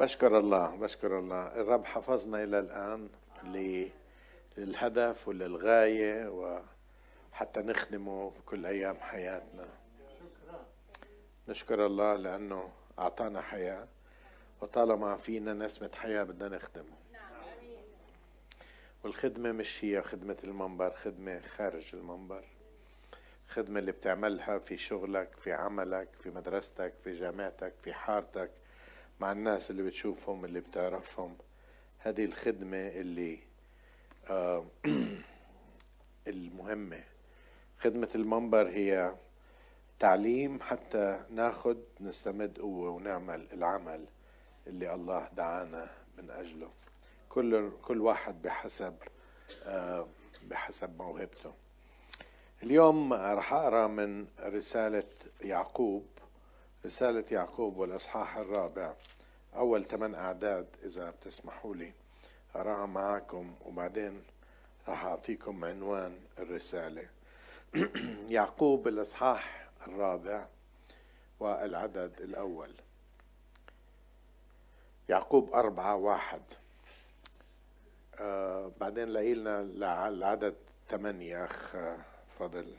بشكر الله بشكر الله. الرب حفظنا إلى الآن للهدف وللغاية وحتى نخدمه كل أيام حياتنا. نشكر الله لأنه أعطانا حياة وطالما فينا نسمة حياة بدنا نخدمه. والخدمة مش هي خدمة المنبر خدمة خارج المنبر. خدمة اللي بتعملها في شغلك في عملك في مدرستك في جامعتك في حارتك. مع الناس اللي بتشوفهم اللي بتعرفهم. هذه الخدمة اللي آه المهمة. خدمة المنبر هي تعليم حتى ناخد نستمد قوة ونعمل العمل اللي الله دعانا من أجله. كل كل واحد بحسب آه بحسب موهبته. اليوم راح أقرأ من رسالة يعقوب. رسالة يعقوب والإصحاح الرابع. أول ثمان أعداد إذا بتسمحوا لي. أقرأها معاكم وبعدين راح أعطيكم عنوان الرسالة. يعقوب الإصحاح الرابع والعدد الأول. يعقوب أربعة واحد. آه بعدين لقيلنا العدد ثمانية أخ فضل.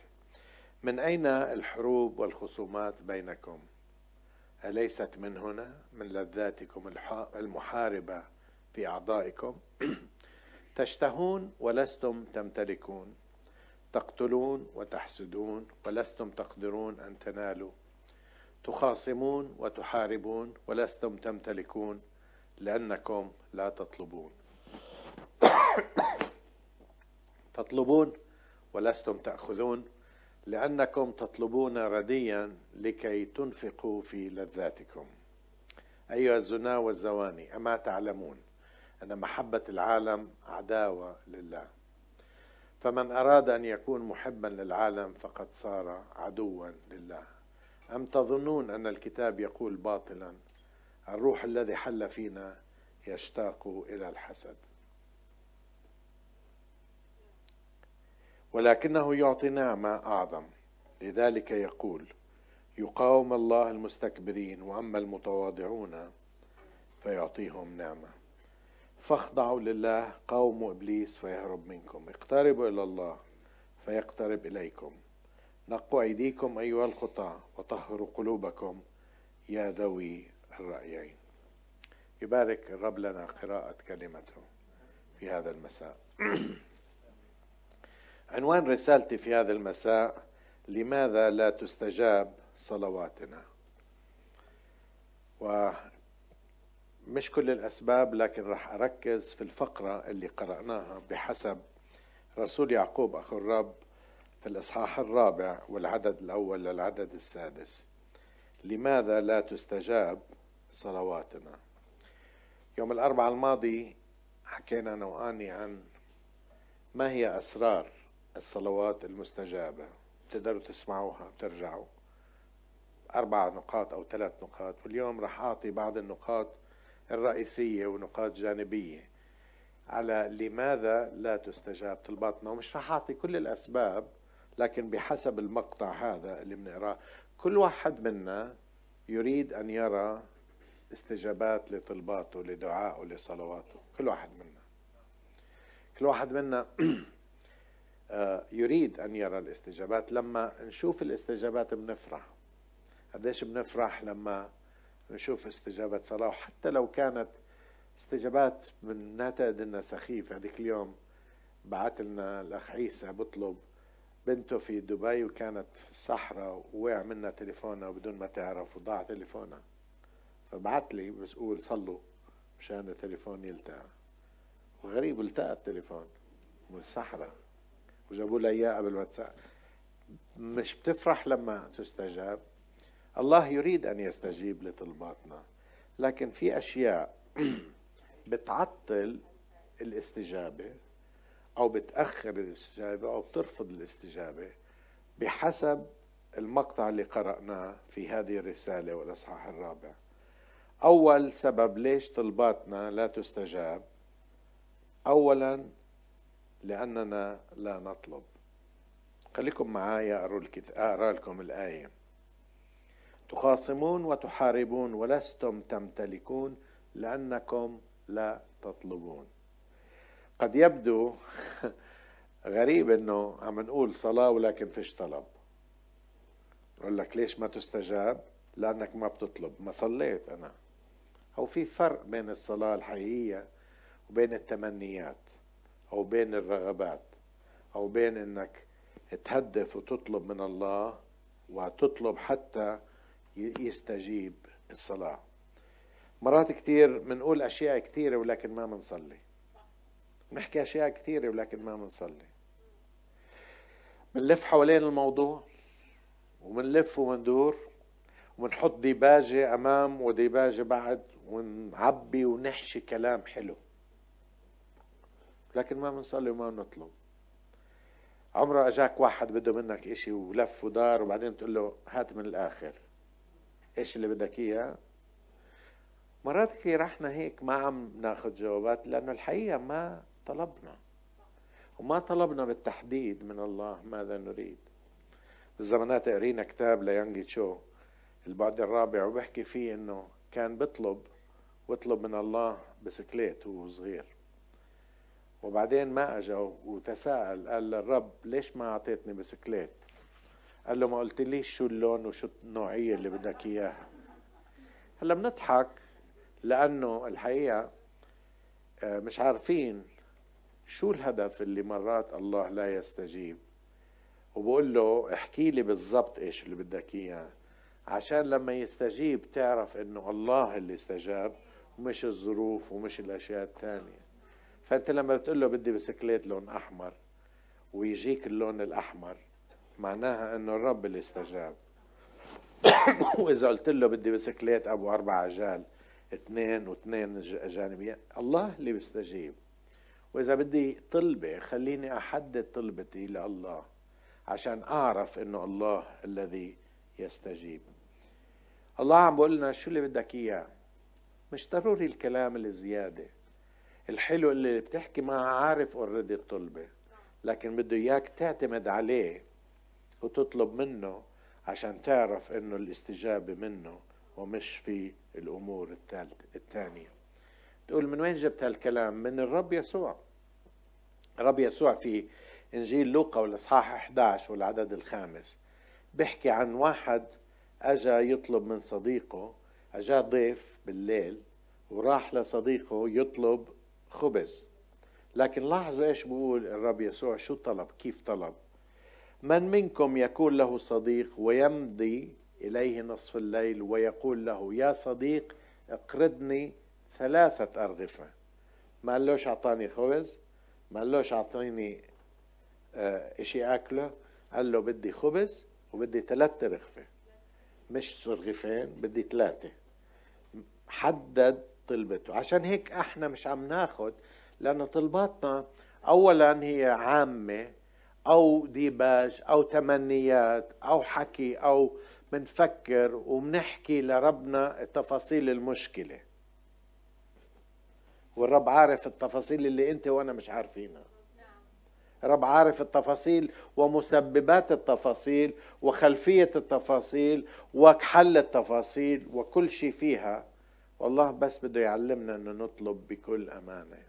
من أين الحروب والخصومات بينكم؟ أليست من هنا من لذاتكم المحاربة في أعضائكم؟ تشتهون ولستم تمتلكون تقتلون وتحسدون ولستم تقدرون أن تنالوا. تخاصمون وتحاربون ولستم تمتلكون لأنكم لا تطلبون. تطلبون ولستم تأخذون لأنكم تطلبون رديا لكي تنفقوا في لذاتكم. أيها الزنا والزواني أما تعلمون أن محبة العالم عداوة لله. فمن أراد أن يكون محبا للعالم فقد صار عدوا لله. أم تظنون أن الكتاب يقول باطلا؟ الروح الذي حل فينا يشتاق إلى الحسد. ولكنه يعطي نعمة أعظم. لذلك يقول يقاوم الله المستكبرين وأما المتواضعون فيعطيهم نعمة. فاخضعوا لله قاوموا إبليس فيهرب منكم. اقتربوا إلى الله فيقترب إليكم. نقوا أيديكم أيها الخطاة وطهروا قلوبكم يا ذوي الرأيين. يبارك الرب لنا قراءة كلمته في هذا المساء. عنوان رسالتي في هذا المساء لماذا لا تستجاب صلواتنا؟ ومش كل الأسباب لكن راح أركز في الفقرة اللي قرأناها بحسب رسول يعقوب أخو الرب في الإصحاح الرابع والعدد الأول للعدد السادس. لماذا لا تستجاب صلواتنا؟ يوم الأربعاء الماضي حكينا نوعاني عن ما هي أسرار الصلوات المستجابة. تقدروا تسمعوها وترجعوا أربع نقاط أو ثلاث نقاط. واليوم راح أعطي بعض النقاط الرئيسية ونقاط جانبية. على لماذا لا تستجاب طلباتنا؟ ومش راح أعطي كل الأسباب لكن بحسب المقطع هذا اللي بنقرأه كل واحد منا يريد أن يرى استجابات لطلباته لدعائه لصلواته. كل واحد منا. كل واحد منا يريد أن يرى الاستجابات. لما نشوف الاستجابات بنفرح. قديش بنفرح لما نشوف استجابة صلاة. وحتى لو كانت استجابات من نعتقد إنها سخيفة. هذيك اليوم بعت لنا الأخ عيسى بطلب بنته في دبي. وكانت في الصحراء ووقع منها تليفونها بدون ما تعرف وضاع تليفونها. فبعت لي بقول صلوا مشان التليفون يلتقى. وغريب التقى التليفون من الصحراء. وجابوا لها اياه قبل ما تسأل. مش بتفرح لما تستجاب؟ الله يريد أن يستجيب لطلباتنا. لكن في أشياء بتعطل الاستجابة أو بتأخر الاستجابة أو بترفض الاستجابة بحسب المقطع اللي قرأناه في هذه الرسالة والإصحاح الرابع. أول سبب ليش طلباتنا لا تستجاب؟ أولا لأننا لا نطلب. خليكم معايا أقرأ لكم الآية. تخاصمون وتحاربون ولستم تمتلكون لأنكم لا تطلبون. قد يبدو غريب إنه عم نقول صلاة ولكن فيش طلب. يقول لك ليش ما تستجاب؟ لأنك ما بتطلب. ما صليت أنا. أو في فرق بين الصلاة الحقيقية وبين التمنيات. أو بين الرغبات أو بين أنك تهدف وتطلب من الله وتطلب حتى يستجيب الصلاة. مرات كثير بنقول أشياء كثيرة ولكن ما بنصلي نحكي أشياء كثيرة ولكن ما بنصلي بنلف حوالين الموضوع وبنلف وبندور وبنحط ديباجة أمام وديباجة بعد ونعبي ونحشي كلام حلو. لكن ما بنصلي وما بنطلب. عمره أجاك واحد بده منك إشي ولف ودار وبعدين تقول له هات من الآخر. إيش اللي بدك إياه؟ مرات كثير إحنا هيك ما عم ناخذ جوابات لأنه الحقيقة ما طلبنا. وما طلبنا بالتحديد من الله ماذا نريد. بالزمانات قرينا كتاب ليونجي تشو البعد الرابع وبحكي فيه إنه كان بيطلب واطلب من الله بسكليت وهو صغير. وبعدين ما اجا وتساءل قال للرب ليش ما اعطيتني بسكليت؟ قال له ما قلت ليش شو اللون وشو النوعية اللي بدك إياها. هلا بنضحك لأنه الحقيقة آه، مش عارفين شو الهدف اللي مرات الله لا يستجيب. وبقول له احكي لي بالضبط إيش اللي بدك إياه. عشان لما يستجيب تعرف إنه الله اللي استجاب ومش الظروف ومش الأشياء الثانية. فأنت لما بتقول له بدي بسكليت لون أحمر ويجيك اللون الأحمر معناها إنه الرب اللي استجاب. وإذا قلت له بدي بسكليت أبو أربع عجال اثنين واثنين جانبية الله اللي بيستجيب. وإذا بدي طلبة خليني أحدد طلبتي لله عشان أعرف إنه الله الذي يستجيب. الله عم بقول لنا شو اللي بدك إياه؟ مش ضروري الكلام الزياده الحلو اللي بتحكي معه عارف اوريدي الطلبة لكن بده إياك تعتمد عليه وتطلب منه عشان تعرف إنه الاستجابة منه ومش في الأمور الثالثة الثانية. تقول من وين جبت هالكلام؟ من الرب يسوع. الرب يسوع في إنجيل لوقا والإصحاح 11 والعدد الخامس بيحكي عن واحد أجا يطلب من صديقه أجا ضيف بالليل وراح لصديقه يطلب خبز. لكن لاحظوا إيش بقول الرب يسوع؟ شو طلب؟ كيف طلب؟ من منكم يكون له صديق ويمضي إليه نصف الليل ويقول له يا صديق اقرضني ثلاثة أرغفة. ما قالوش أعطاني خبز؟ ما قالوش أعطيني آه إشي أكله؟ قال له بدي خبز وبدي ثلاثة رغفة. مش رغيفين بدي ثلاثة. حدد طلبته. عشان هيك إحنا مش عم ناخد لأنه طلباتنا اولا هي عامة أو ديباج أو تمنيات أو حكي أو منفكر ومنحكي لربنا تفاصيل المشكلة. والرب عارف التفاصيل اللي أنت وأنا مش عارفينها. رب عارف التفاصيل ومسببات التفاصيل وخلفية التفاصيل وحل التفاصيل وكل شيء فيها. والله بس بده يعلمنا أن نطلب بكل أمانة.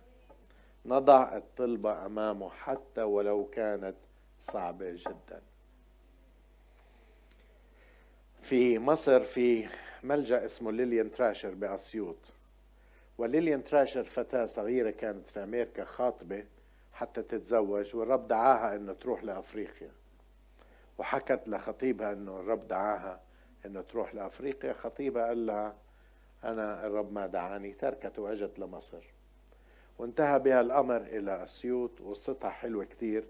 نضع الطلبة أمامه حتى ولو كانت صعبة جدا. في مصر في ملجأ اسمه ليليان تراشر بأسيوط. وليليان تراشر فتاة صغيرة كانت في أمريكا خاطبة حتى تتزوج والرب دعاها إنه تروح لأفريقيا. وحكت لخطيبها إنه الرب دعاها إنه تروح لأفريقيا. خطيبها قال لها أنا الرب ما دعاني تركت وأجت لمصر. وانتهى بها الأمر إلى أسيوط وقصتها حلوة كتير.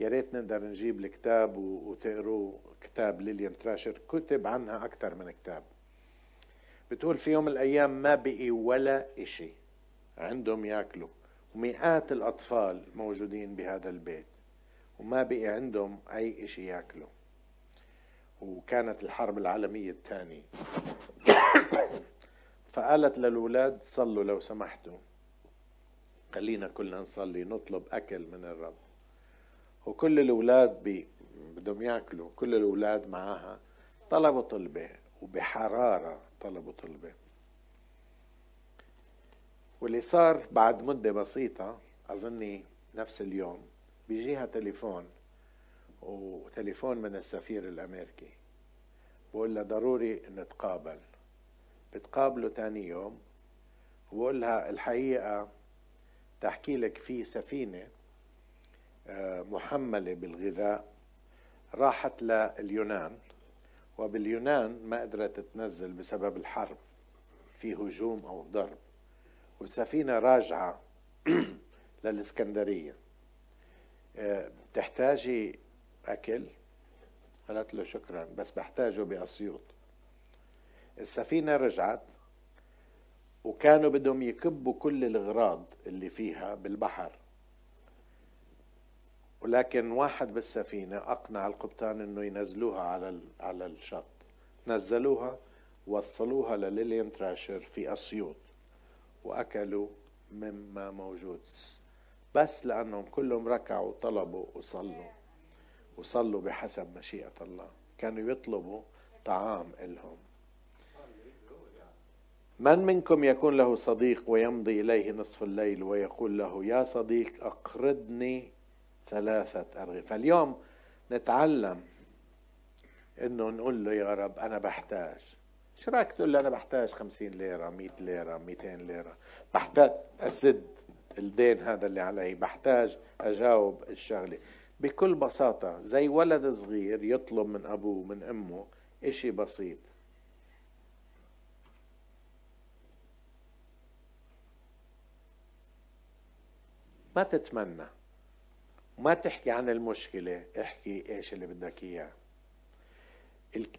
يا ريت نقدر نجيب الكتاب وتقروه كتاب ليليان تراشر. كتب عنها أكثر من كتاب. بتقول في يوم من الأيام ما بقي ولا إشي. عندهم ياكلوا. ومئات الأطفال موجودين بهذا البيت. وما بقي عندهم أي إشي ياكلوا. وكانت الحرب العالمية الثانية. فقالت للولاد صلوا لو سمحتوا. خلينا كلنا نصلي نطلب أكل من الرب. وكل الأولاد بدهم يأكلوا. كل الأولاد معاها طلبوا طلبة وبحرارة طلبوا طلبة. واللي صار بعد مدة بسيطة أظني نفس اليوم بيجيها تليفون وتليفون من السفير الأمريكي. بقول لها ضروري نتقابل. بتقابله تاني يوم وبقول لها الحقيقة تحكي لك في سفينة آه، محملة بالغذاء راحت لليونان وباليونان ما قدرت تنزل بسبب الحرب في هجوم أو ضرب والسفينة راجعة للإسكندرية. آه، تحتاجي أكل؟ قالت له شكرا بس بحتاجه بأسيوط. السفينة رجعت وكانوا بدهم يكبوا كل الأغراض اللي فيها بالبحر. ولكن واحد بالسفينة أقنع القبطان إنه ينزلوها على على الشط. نزلوها وصلوها لليليان تراشر في أسيوط وأكلوا مما موجود. بس لأنهم كلهم ركعوا وطلبوا وصلوا. وصلوا بحسب مشيئة الله. كانوا يطلبوا طعام إلهم. من منكم يكون له صديق ويمضي إليه نصف الليل ويقول له يا صديق أقرضني ثلاثة أرغفة فاليوم نتعلم إنه نقول له يا رب أنا بحتاج. شو رأيك تقول له أنا بحتاج خمسين ليرة مئة ليرة مئتين ليرة؟ بحتاج أسد الدين هذا اللي علي بحتاج أجاوب الشغلة. بكل بساطة زي ولد صغير يطلب من أبوه من أمه إشي بسيط. ما تتمنى. ما تحكي عن المشكلة احكي إيش اللي بدك إياه.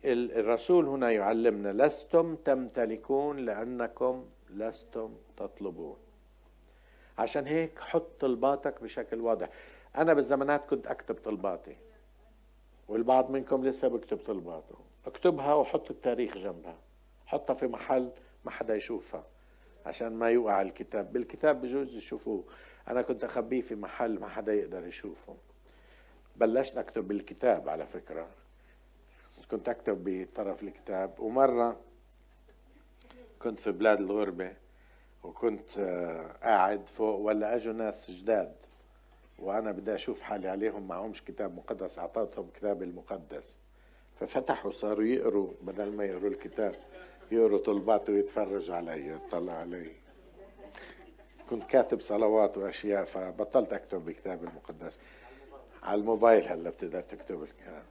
الرسول هنا يعلمنا لستم تمتلكون لأنكم لستم تطلبون. عشان هيك حط طلباتك بشكل واضح. أنا بالزمانات كنت أكتب طلباتي والبعض منكم لسه بكتب طلباته. اكتبها وحط التاريخ جنبها. حطها في محل ما حدا يشوفها عشان ما يوقع الكتاب. بالكتاب بجوز يشوفوه. أنا كنت أخبيه في محل ما حدا يقدر يشوفه. بلشت أكتب بالكتاب على فكرة. كنت أكتب بطرف الكتاب. ومرة كنت في بلاد الغربة وكنت آه، قاعد فوق ولا أجوا ناس جداد. وأنا بدي أشوف حالي عليهم معهمش كتاب مقدس أعطيتهم كتاب المقدس. ففتحوا صاروا يقروا بدل ما يقروا الكتاب يقروا طلبات ويتفرجوا علي يطلع علي. كنت كاتب صلوات وأشياء فبطلت أكتب بكتاب المقدس. على الموبايل هلا بتقدر تكتب الكلام.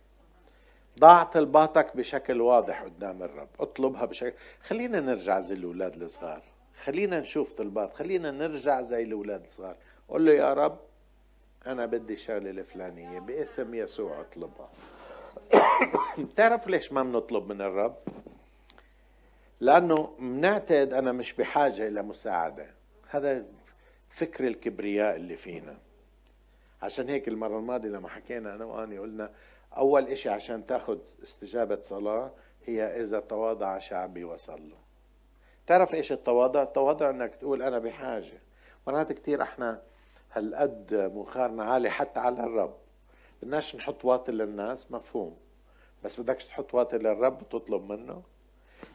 ضع طلباتك بشكل واضح قدام الرب. اطلبها بشكل خلينا نرجع زي الأولاد الصغار. خلينا نشوف طلبات خلينا نرجع زي الأولاد الصغار. قول له يا رب أنا بدي الشغله الفلانية باسم يسوع أطلبها. بتعرف ليش ما بنطلب من الرب؟ لأنه بنعتقد أنا مش بحاجة إلى مساعدة. هذا فكر الكبرياء اللي فينا. عشان هيك المرة الماضية لما حكينا أنا وأني قلنا أول إشي عشان تاخد استجابة صلاة هي إذا تواضع شعبي وصلوا. تعرف إيش التواضع؟ التواضع إنك تقول أنا بحاجة. مرات كتير إحنا هالقد مخارنا عالي حتى على الرب. بدناش نحط واطي للناس مفهوم. بس بدكش تحط واطي للرب وتطلب منه.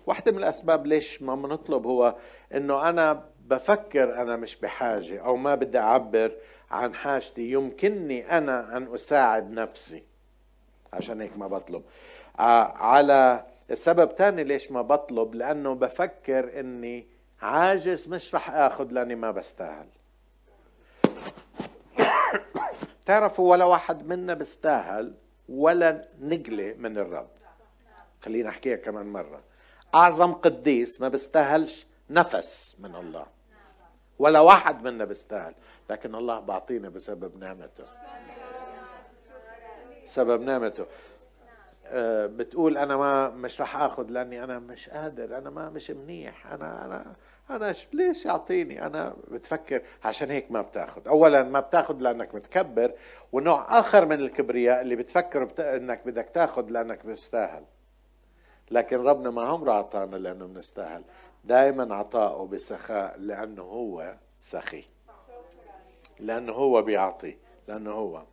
واحدة من الأسباب ليش ما بنطلب هو إنه أنا بفكر أنا مش بحاجة أو ما بدي أعبر عن حاجتي. يمكنني أنا أن أساعد نفسي. عشان هيك ما بطلب. على السبب تاني ليش ما بطلب لأنه بفكر إني عاجز مش رح آخذ لأني ما بستاهل. تعرفوا ولا واحد منا بيستاهل ولا نقلة من الرب. خلينا أحكيها كمان مرة. أعظم قديس ما بيستاهلش نفس من الله. ولا واحد منا بيستاهل. لكن الله بعطينا بسبب نعمته. سبب نعمته. آه، بتقول أنا ما مش رح آخذ لأني أنا مش قادر. أنا ما مش منيح. أنا أنا أنا ليش يعطيني؟ أنا بتفكر عشان هيك ما بتاخذ. اولا ما بتاخذ لأنك متكبر. ونوع آخر من الكبرياء اللي بتفكر بت... إنك بدك تاخذ لأنك بتستاهل لكن ربنا ما عمره اعطانا لأنه بنستاهل. دائما عطاؤه بسخاء لأنه هو سخي. لأنه هو بيعطي. لأنه هو.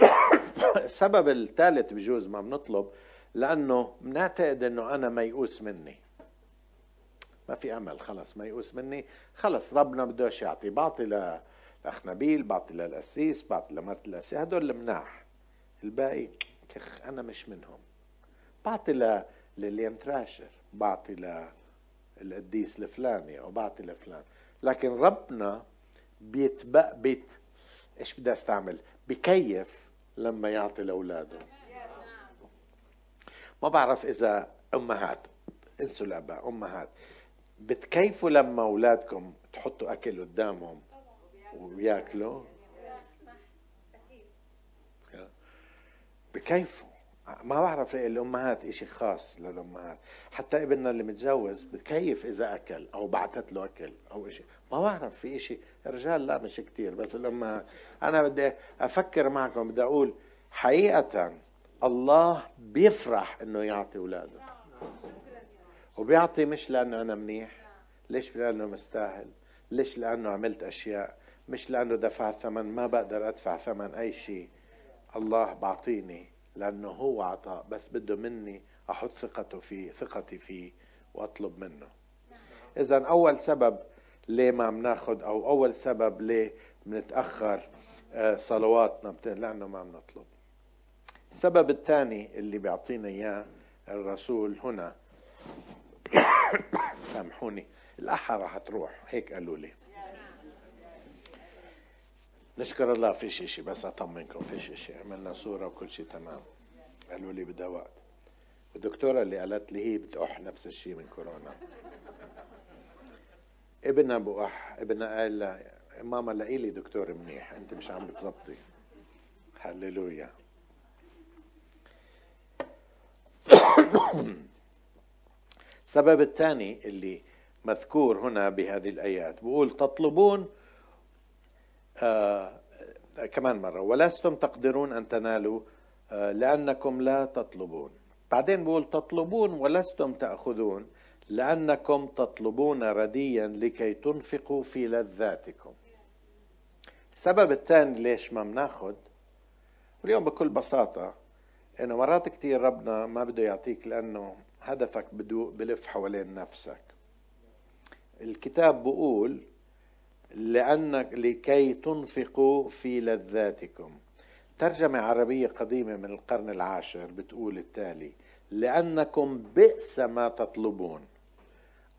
السبب الثالث بجوز ما بنطلب لأنه بنعتقد إنه أنا ميؤوس مني. ما في أمل خلص ما يقوس مني. خلص ربنا بدوش يعطي. بعطي لأخ نبيل بعطي للقسيس بعطي لمرت القسيس. هدول مناح الباقي كخ أنا مش منهم. بعطي للي تراشر بعطي للقديس الفلاني أو بعطي لفلان لكن ربنا بيتبق بيت. إيش بدي أستعمل؟ بكيف لما يعطي لأولاده. ما بعرف إذا أمهات انسوا الأباء أمهات بتكيفوا لما أولادكم تحطوا أكل قدامهم وياكلوا؟ بكيفوا. ما بعرف الأمهات إشي خاص للأمهات. حتى ابننا اللي متجوز بتكيف إذا أكل أو بعثت له أكل أو إشي. ما بعرف في إشي. الرجال لا مش كتير بس الامهات أنا بدي أفكر معكم بدي أقول حقيقة الله بيفرح إنه يعطي أولاده. وبيعطي مش لأنه أنا منيح. ليش؟ لأنه مستاهل. ليش؟ لأنه عملت أشياء. مش لأنه دفعت ثمن ما بقدر أدفع ثمن أي شيء. الله بعطيني لأنه هو عطاء. بس بده مني أحط ثقته فيه ثقتي فيه وأطلب منه. اذا أول سبب ليه ما بناخذ أو أول سبب ليه بنتاخر آه، صلواتنا لأنه ما بنطلب السبب الثاني اللي بيعطينا إياه الرسول هنا. سامحوني. الأحة راح تروح. هيك قالوا لي. نشكر الله فيش شيء بس اطمنكم فيش شيء عملنا صورة وكل شيء تمام. قالوا لي بدها وقت الدكتورة اللي قالت لي هي بتقح نفس الشيء من كورونا. ابنها بقح ابنها قال لها ماما لاقي لي دكتور منيح أنت مش عم بتزبطي هللويا. السبب الثاني اللي مذكور هنا بهذه الآيات بقول تطلبون كمان مرة. ولستم تقدرون أن تنالوا آه لأنكم لا تطلبون. بعدين بقول تطلبون ولستم تأخذون لأنكم تطلبون رديا لكي تنفقوا في لذاتكم. السبب الثاني ليش ما بناخذ واليوم بكل بساطة إنه مرات كثير ربنا ما بده يعطيك لأنه هدفك بده بلف حوالين نفسك. الكتاب بقول لأنك لكي تنفقوا في لذاتكم. ترجمة عربية قديمة من القرن العاشر بتقول التالي لأنكم بئس ما تطلبون.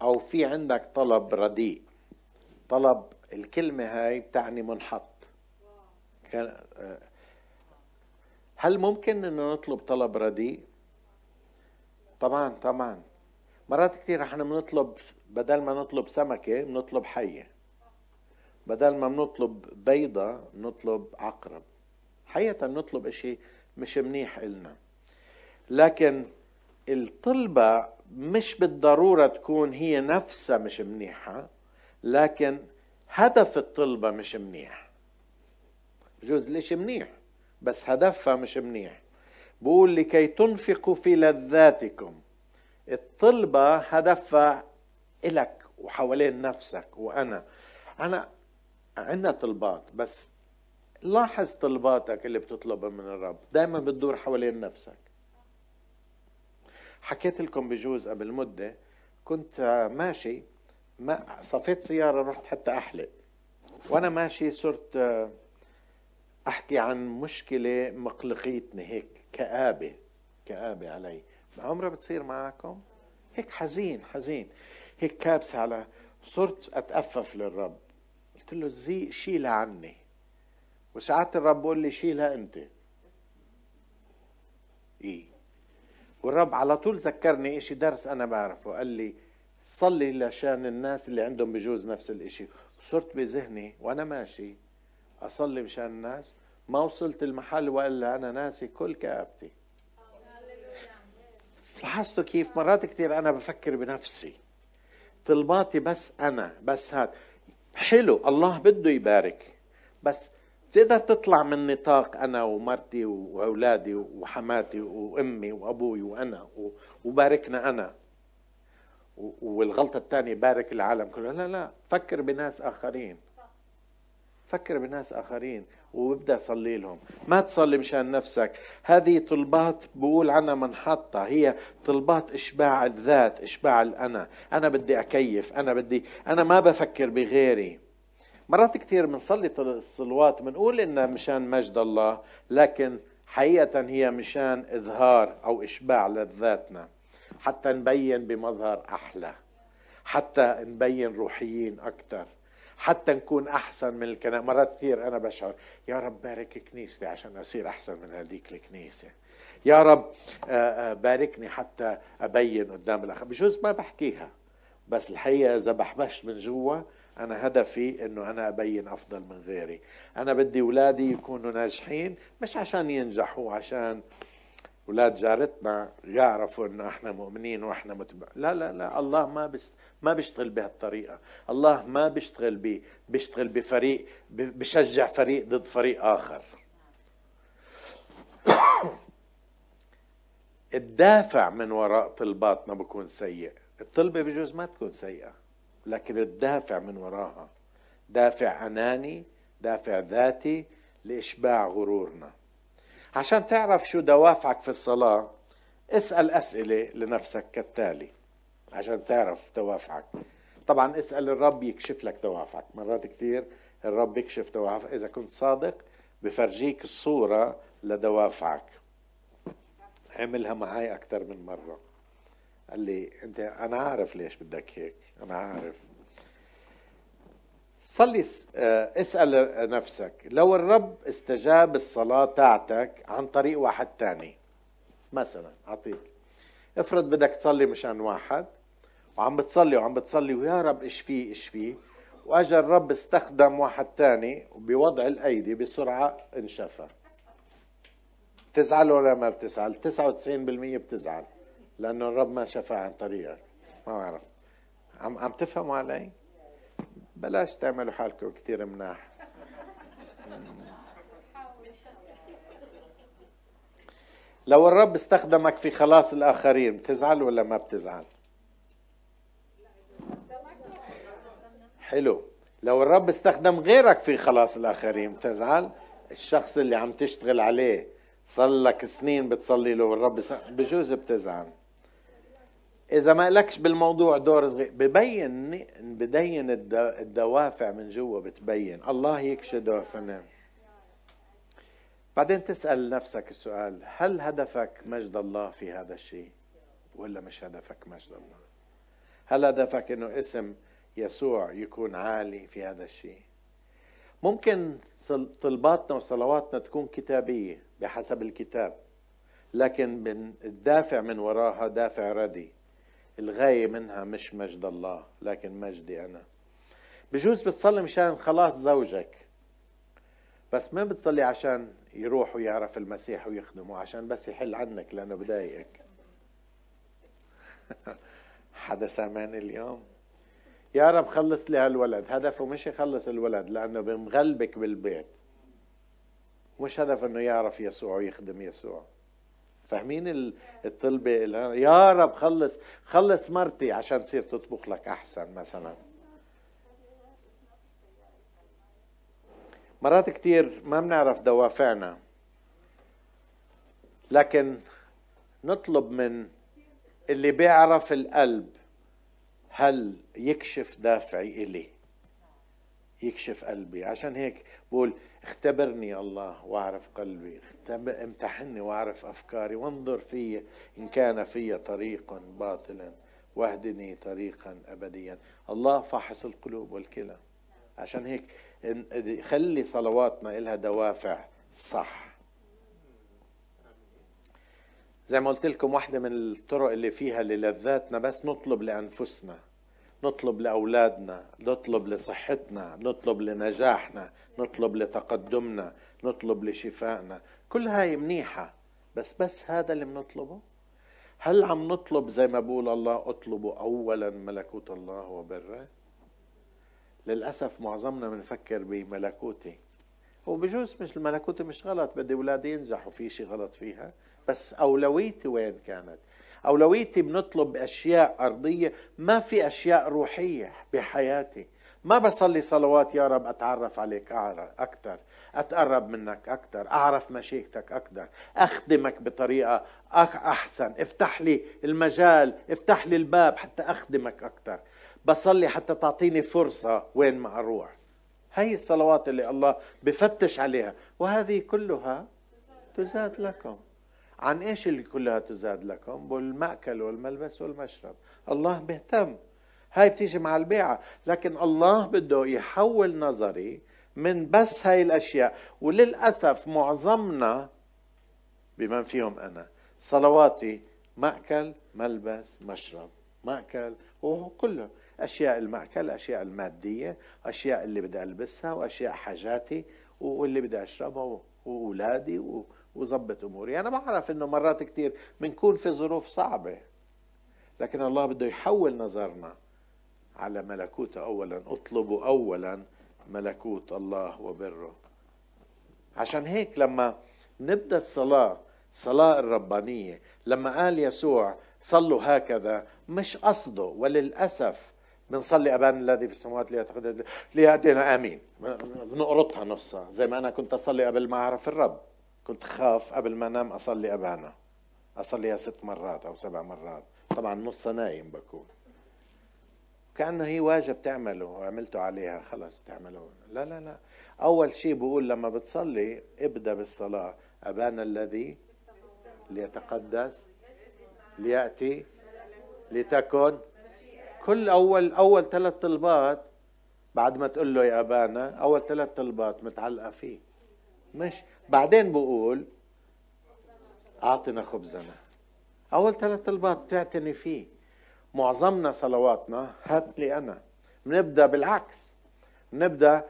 أو في عندك طلب رديء. طلب الكلمة هاي بتعني منحط. هل ممكن إنه نطلب طلب رديء؟ طبعا طبعا. مرات كثير إحنا بنطلب بدل ما نطلب سمكة بنطلب حية. بدل ما بنطلب بيضة نطلب عقرب. حقيقة نطلب إشي مش منيح إلنا. لكن الطلبة مش بالضرورة تكون هي نفسها مش منيحة لكن هدف الطلبة مش منيح. بجوز ليش منيح بس هدفها مش منيح. بقول لكي تنفقوا في لذاتكم. الطلبة هدفها إلك وحوالين نفسك وأنا. أنا عندنا طلبات بس لاحظ طلباتك اللي بتطلبها من الرب. دائما بتدور حوالين نفسك. حكيت لكم بجوز قبل مدة كنت ماشي ما صفيت سيارة رحت حتى أحلق. وأنا ماشي صرت أحكي عن مشكلة مقلقيتني هيك كآبة كآبة علي. عمرها بتصير معكم؟ هيك حزين حزين. هيك كابس على صرت أتأفف للرب. قلت له زي شيلها عني. وساعات الرب بقول لي شيلها أنت. إيه. والرب على طول ذكرني اشي درس أنا بعرفه. قال لي صلي لشان الناس اللي عندهم بجوز نفس الإشي. صرت بذهني وأنا ماشي أصلي مشان الناس. ما وصلت المحل والا أنا ناسي كل كآبتي. لاحظتوا كيف مرات كثير أنا بفكر بنفسي. طلباتي بس أنا بس هاد. حلو الله بده يبارك. بس تقدر تطلع من نطاق أنا ومرتي وأولادي وحماتي وأمي وأبوي وأنا وباركنا أنا. والغلطة الثانية بارك العالم كله. لا لا فكر بناس آخرين. فكر بناس آخرين وببدأ صلي لهم. ما تصلي مشان نفسك. هذه طلبات بقول عنها منحطة. هي طلبات إشباع الذات إشباع الأنا. أنا بدي أكيف أنا بدي أنا ما بفكر بغيري. مرات كثير بنصلي الصلوات بنقول إنها مشان مجد الله لكن حقيقة هي مشان إظهار أو إشباع لذاتنا. حتى نبين بمظهر أحلى. حتى نبين روحيين أكثر حتى نكون أحسن من الكنائس مرات كثير أنا بشعر يا رب بارك كنيستي عشان أصير أحسن من هذيك الكنيسة. يا رب آه، آه، باركني حتى أبين قدام الآخر بجوز ما بحكيها بس الحقيقة إذا بحبش من جوا أنا هدفي إنه أنا أبين أفضل من غيري. أنا بدي أولادي يكونوا ناجحين مش عشان ينجحوا عشان أولاد جارتنا يعرفوا إنه إحنا مؤمنين وإحنا متبع. لا لا لا الله ما بس ما بيشتغل بهالطريقة. الله ما بيشتغل ب بيشتغل بفريق بشجع فريق ضد فريق آخر. الدافع من وراء طلباتنا بكون سيء. الطلبة بجوز ما تكون سيئة لكن الدافع من وراها. دافع أناني دافع ذاتي لإشباع غرورنا. عشان تعرف شو دوافعك في الصلاة اسأل أسئلة لنفسك كالتالي عشان تعرف دوافعك. طبعا اسأل الرب يكشف لك دوافعك. مرات كثير الرب يكشف دوافعك. إذا كنت صادق بفرجيك الصورة لدوافعك. عملها معي أكثر من مرة. قال لي أنت أنا عارف ليش بدك هيك. أنا عارف. صلي آه، اسأل نفسك. لو الرب استجاب الصلاة تاعتك عن طريق واحد تاني مثلا أعطيك. افرض بدك تصلي مشان واحد وعم بتصلي وعم بتصلي ويا رب اشفيه اشفيه واجى الرب استخدم واحد تاني وبوضع الأيدي بسرعة انشفى. بتزعل ولا ما بتزعل؟ 99% بتزعل لأنه الرب ما شفى عن طريقك. ما بعرف. عم عم تفهموا علي؟ بلاش تعملوا حالكم كثير مناح. لو الرب استخدمك في خلاص الآخرين بتزعل ولا ما بتزعل؟ حلو. لو الرب استخدم غيرك في خلاص الآخرين بتزعل؟ الشخص اللي عم تشتغل عليه صار لك سنين بتصلي له والرب بجوز بتزعل. إذا ما لكش بالموضوع دور صغير ببين بدين الدوافع من جوا بتبين. الله يكشف دوافعنا بعدين تسأل نفسك السؤال هل هدفك مجد الله في هذا الشيء؟ ولا مش هدفك مجد الله؟ هل هدفك إنه اسم يسوع يكون عالي في هذا الشيء؟ ممكن طلباتنا وصلواتنا تكون كتابية بحسب الكتاب لكن من الدافع من وراها دافع ردي. الغاية منها مش مجد الله لكن مجدي أنا. بجوز بتصلي مشان خلاص زوجك. بس ما بتصلي عشان يروح ويعرف المسيح ويخدمه؟ عشان بس يحل عنك لأنه بضايقك حدا سامعني اليوم؟ يا رب خلص لي هالولد. هدفه مش يخلص الولد لأنه بمغلبك بالبيت. مش هدف إنه يعرف يسوع ويخدم يسوع. فاهمين الطلبة يا رب خلص خلص مرتي عشان تصير تطبخ لك أحسن مثلا. مرات كتير ما بنعرف دوافعنا لكن نطلب من اللي بيعرف القلب هل يكشف دافعي إلي يكشف قلبي. عشان هيك بقول اختبرني الله واعرف قلبي. امتحني واعرف أفكاري. وانظر في إن كان في طريق باطلا. واهدني طريقا ابديا. الله فاحص القلوب والكلى. عشان هيك خلي صلواتنا إلها دوافع صح. زي ما قلت لكم واحدة من الطرق اللي فيها للذاتنا بس نطلب لأنفسنا. نطلب لأولادنا نطلب لصحتنا نطلب لنجاحنا نطلب لتقدمنا نطلب لشفائنا. كل هاي منيحة بس بس هذا اللي بنطلبه هل عم نطلب زي ما بقول الله اطلبوا أولا ملكوت الله وبره؟ للأسف معظمنا بنفكر بملكوتي. هو بجوز مش الملكوتي مش غلط بدي أولادي ينجحوا في شيء غلط فيها بس أولويتي وين كانت؟ أولويتي بنطلب أشياء أرضية ما في أشياء روحية بحياتي. ما بصلي صلوات يا رب أتعرف عليك أكثر أتقرب منك أكثر أعرف مشيئتك أكثر أخدمك بطريقة أحسن. افتح لي المجال افتح لي الباب حتى أخدمك أكثر بصلي حتى تعطيني فرصة وين ما أروح. هي الصلوات اللي الله بفتش عليها وهذه كلها تزاد لكم. عن إيش اللي كلها تزاد لكم؟ بالمأكل والملبس والمشرب. الله بيهتم. هاي بتيجي مع البيعة. لكن الله بده يحول نظري من بس هاي الأشياء. وللأسف معظمنا بمن فيهم أنا صلواتي مأكل ملبس مشرب مأكل وكله. أشياء المأكل أشياء المادية أشياء اللي بدي ألبسها وأشياء حاجاتي واللي بدي أشربها وأولادي وظبط أموري. أنا بعرف أنه مرات كثير بنكون في ظروف صعبة لكن الله بده يحول نظرنا على ملكوته أولا. اطلبوا أولا ملكوت الله وبره. عشان هيك لما نبدأ الصلاة الصلاة الربانية لما قال يسوع صلوا هكذا مش قصده وللأسف بنصلي أبانا الذي في السماوات ليأتينا. آمين. بنقرطها نصها زي ما أنا كنت أصلي قبل ما أعرف الرب. كنت خاف قبل ما أنام أصلي أبانا. أصليها ست مرات أو سبع مرات. طبعا نصها نايم بكون. كأنه هي واجب تعمله وعملته عليها. خلص تعمله لا لا لا. أول شيء بقول لما بتصلي ابدأ بالصلاة. أبانا الذي ليتقدس ليأتي لتكن. كل أول أول ثلاث طلبات بعد ما تقول له يا أبانا أول ثلاث طلبات متعلقة فيه. مش بعدين بقول أعطنا خبزنا. أول ثلاث طلبات بتعتني فيه. معظمنا صلواتنا هات لي أنا. بنبدأ بالعكس. بنبدأ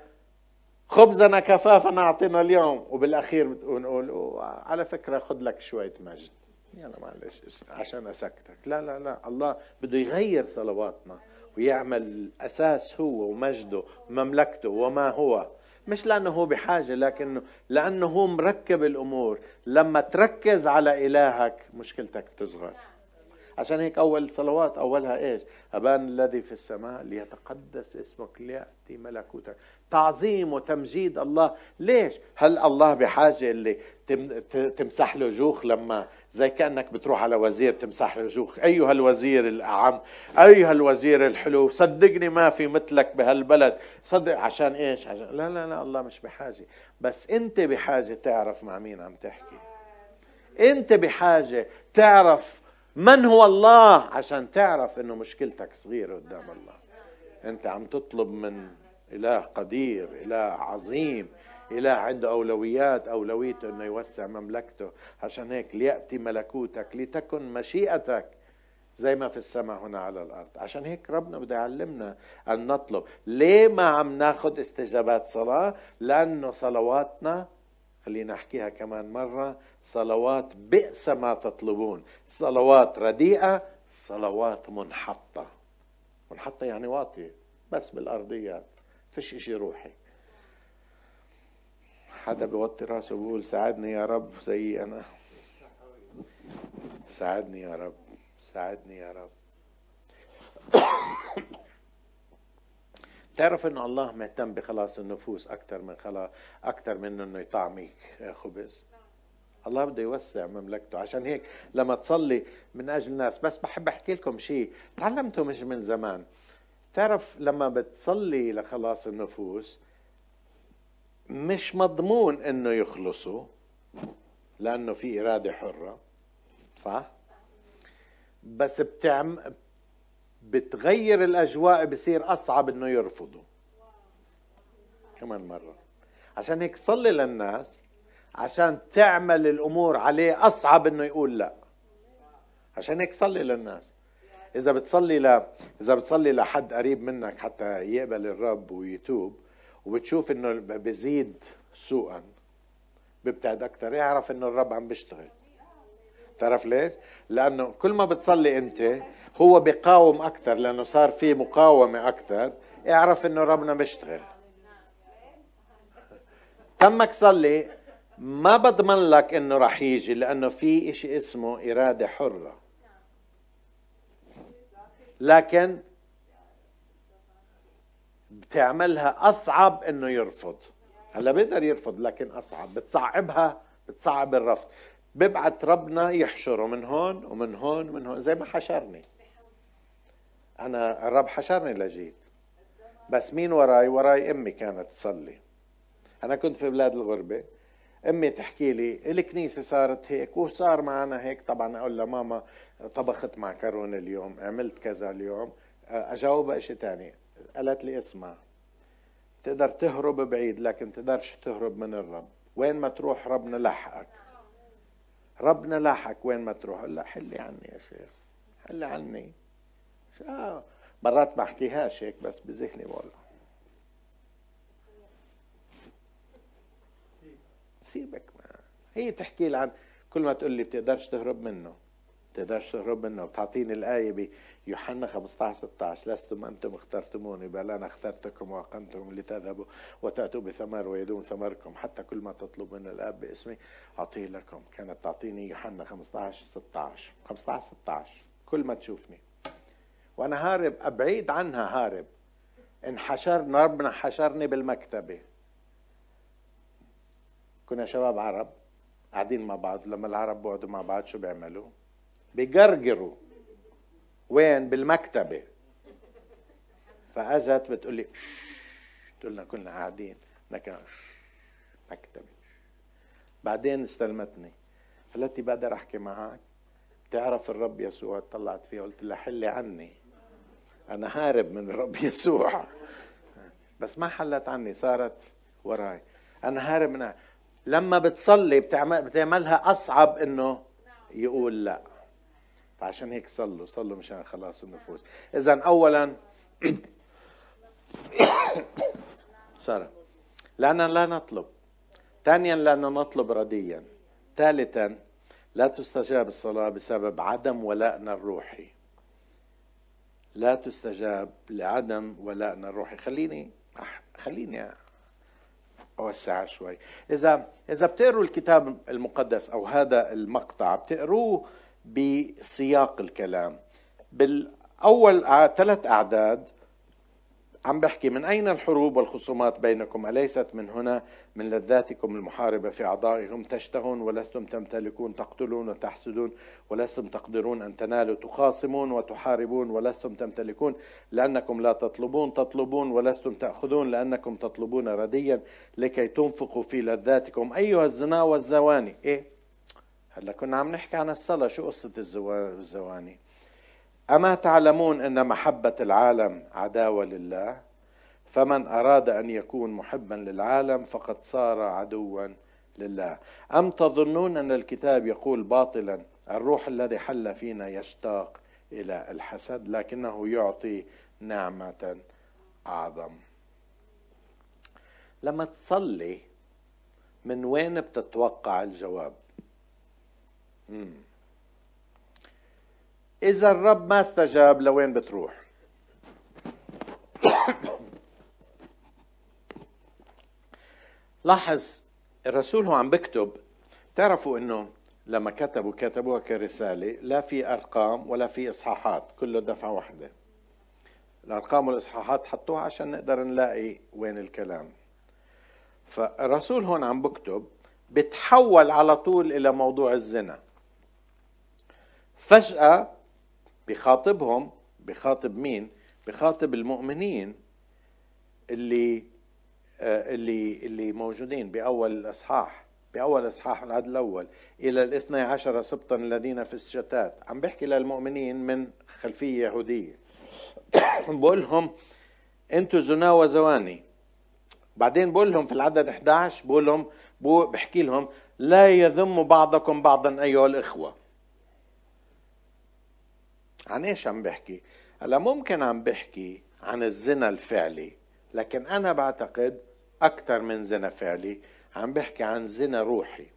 خبزنا كفافا أعطينا اليوم. وبالأخير بنقول على فكرة خذ لك شوية مجد. يلا معلش عشان أسكتك. لا لا لا. الله بده يغير صلواتنا ويعمل الأساس هو ومجده ومملكته وما هو. مش لأنه هو بحاجة لكنه لأنه هو مركب الأمور. لما تركز على إلهك مشكلتك تصغر عشان هيك أول صلوات أولها إيش؟ أبان الذي في السماء ليتقدس اسمك ليأتي ملكوتك. تعظيم وتمجيد الله. ليش؟ هل الله بحاجة اللي تمسح له جوخ لما زي كأنك بتروح على وزير تمسح له جوخ أيها الوزير الأعم أيها الوزير الحلو صدقني ما في مثلك بهالبلد. صدق عشان إيش؟ عشان لا لا لا الله مش بحاجة. بس أنت بحاجة تعرف مع مين عم تحكي. أنت بحاجة تعرف من هو الله عشان تعرف إنه مشكلتك صغيرة قدام الله. أنت عم تطلب من إله قدير إله عظيم. إله عنده أولويات أولويته إنه يوسع مملكته. عشان هيك ليأتي ملكوتك لتكن مشيئتك زي ما في السماء هنا على الأرض. عشان هيك ربنا بده يعلمنا أن نطلب. ليه ما عم ناخذ استجابات صلاة؟ لأنه صلواتنا خلينا أحكيها كمان مرة صلوات بئس ما تطلبون. صلوات رديئة صلوات منحطة. منحطة يعني واطية بس بالأرضيات. فيش إشي روحي. حدا بوطي راسه بيقول ساعدني يا رب زي أنا. ساعدني يا رب ساعدني يا رب. تعرف إنه الله مهتم بخلاص النفوس أكثر من خلاص أكثر من إنه يطعميك خبز الله بده يوسع مملكته. عشان هيك لما تصلي من أجل الناس بس بحب أحكي لكم شيء. تعلمته مش من زمان. تعرف لما بتصلي لخلاص النفوس مش مضمون إنه يخلصوا لأنه في إرادة حرة صح؟ بس بتعم بتغير الأجواء بصير أصعب إنه يرفضوا. كمان مرة. عشان هيك صلي للناس عشان تعمل الأمور عليه أصعب إنه يقول لا. عشان هيك صلي للناس. إذا بتصلي ل... إذا بتصلي لحد قريب منك حتى يقبل الرب ويتوب وبتشوف إنه بزيد سوءا. بيبتعد أكثر اعرف إنه الرب عم بيشتغل. تعرف ليش؟ لأنه كل ما بتصلي أنت هو بيقاوم أكثر لأنه صار في مقاومة أكثر اعرف إنه ربنا بيشتغل. تمك صلي. ما بضمن لك إنه راح يجي لأنه في إشي اسمه إرادة حرة. لكن بتعملها أصعب إنه يرفض. هلا بيقدر يرفض لكن أصعب. بتصعبها بتصعب الرفض. ببعث ربنا يحشره من هون ومن هون ومن هون. زي ما حشرني. أنا الرب حشرني لجيت. بس مين وراي؟ وراي أمي كانت تصلي. أنا كنت في بلاد الغربة. أمي تحكي لي الكنيسة صارت هيك وصار معنا هيك. طبعا أقول لها ماما طبخت معكرونه اليوم عملت كذا اليوم. أجاوبها شيء ثاني قالت لي اسمع تقدر تهرب بعيد لكن تقدرش تهرب من الرب. وين ما تروح ربنا لحقك. ربنا لاحقك وين ما تروح. لا حلي عني يا شيخ. حلي عني. آه. مرات ما احكيهاش هيك بس بذهني والله. سيبك ما. هي تحكي لي عن كل ما تقول لي بتقدرش تهرب منه. بتقدرش تهرب منه. بتعطيني الآية بيوحنا 15 16 لستم أنتم اخترتموني بل أنا اخترتكم وأقمتم لتذهبوا وتأتوا بثمر ويدوم ثمركم حتى كل ما تطلب من الآب باسمي أعطيه لكم. كانت تعطيني يوحنا 15 16 15 16 كل ما تشوفني. وأنا هارب أبعيد عنها هارب. انحشرنا ربنا حشرني بالمكتبة. كنا شباب عرب قاعدين مع بعض. لما العرب بقعدوا مع بعض شو بيعملوا؟ بيجرجروا وين؟ بالمكتبة. فأجت بتقول لي قلنا كلنا قاعدين لكن مكتبة. بعدين استلمتني. قالت لي بقدر أحكي معك. بتعرف الرب يسوع. طلعت فيه قلت لها حلي عني. أنا هارب من الرب يسوع. بس ما حلت عني صارت وراي. أنا هارب منها. لما بتصلي بتعمل بتعملها أصعب إنه يقول لا. فعشان هيك صلوا صلوا مشان خلاص النفوس. اذا اولا سارة لأننا لا نطلب. ثانيا لأننا نطلب رديا. ثالثا لا تستجاب الصلاة بسبب عدم ولائنا الروحي لا تستجاب لعدم ولائنا الروحي خليني خليني أوسع شوي. إذا إذا بتقروا الكتاب المقدس أو هذا المقطع بتقروه بسياق الكلام. بالأول ثلاث أعداد عم بحكي من أين الحروب والخصومات بينكم؟ أليست من هنا من لذاتكم المحاربة في أعضائهم؟ تشتهون ولستم تمتلكون تقتلون وتحسدون ولستم تقدرون أن تنالوا تخاصمون وتحاربون ولستم تمتلكون لأنكم لا تطلبون تطلبون ولستم تأخذون لأنكم تطلبون رديا لكي تنفقوا في لذاتكم. أيها الزنا والزواني إيه؟ هلا كنا عم نحكي عن الصلاة شو قصة الزواني؟ أما تعلمون أن محبة العالم عداوة لله فمن أراد أن يكون محبا للعالم فقد صار عدوا لله. أم تظنون أن الكتاب يقول باطلا الروح الذي حل فينا يشتاق إلى الحسد لكنه يعطي نعمة أعظم؟ لما تصلي من وين بتتوقع الجواب. إذا الرب ما استجاب لوين بتروح؟ لاحظ الرسول هو عم بكتب تعرفوا إنه لما كتبوا كتبوها كرسالة لا في أرقام ولا في إصحاحات كله دفعة واحدة. الأرقام والإصحاحات حطوها عشان نقدر نلاقي وين الكلام. فالرسول هون عم بكتب بتحول على طول إلى موضوع الزنا. فجأة بخاطبهم بخاطب مين؟ بخاطب المؤمنين اللي آه، اللي اللي موجودين بأول الاصحاح بأول إصحاح العدد الأول إلى الاثني عشر سبطا الذين في الشتات. عم بحكي للمؤمنين من خلفية يهودية. بقول لهم أنتم زنا وزواني. بعدين بقول لهم في العدد 11 بقول لهم بحكي لهم لا يذم بعضكم بعضا أيها الإخوة. عن إيش عم بحكي؟ هلا ممكن عم بحكي عن الزنا الفعلي لكن أنا بعتقد أكثر من زنا فعلي عم بحكي عن زنا روحي.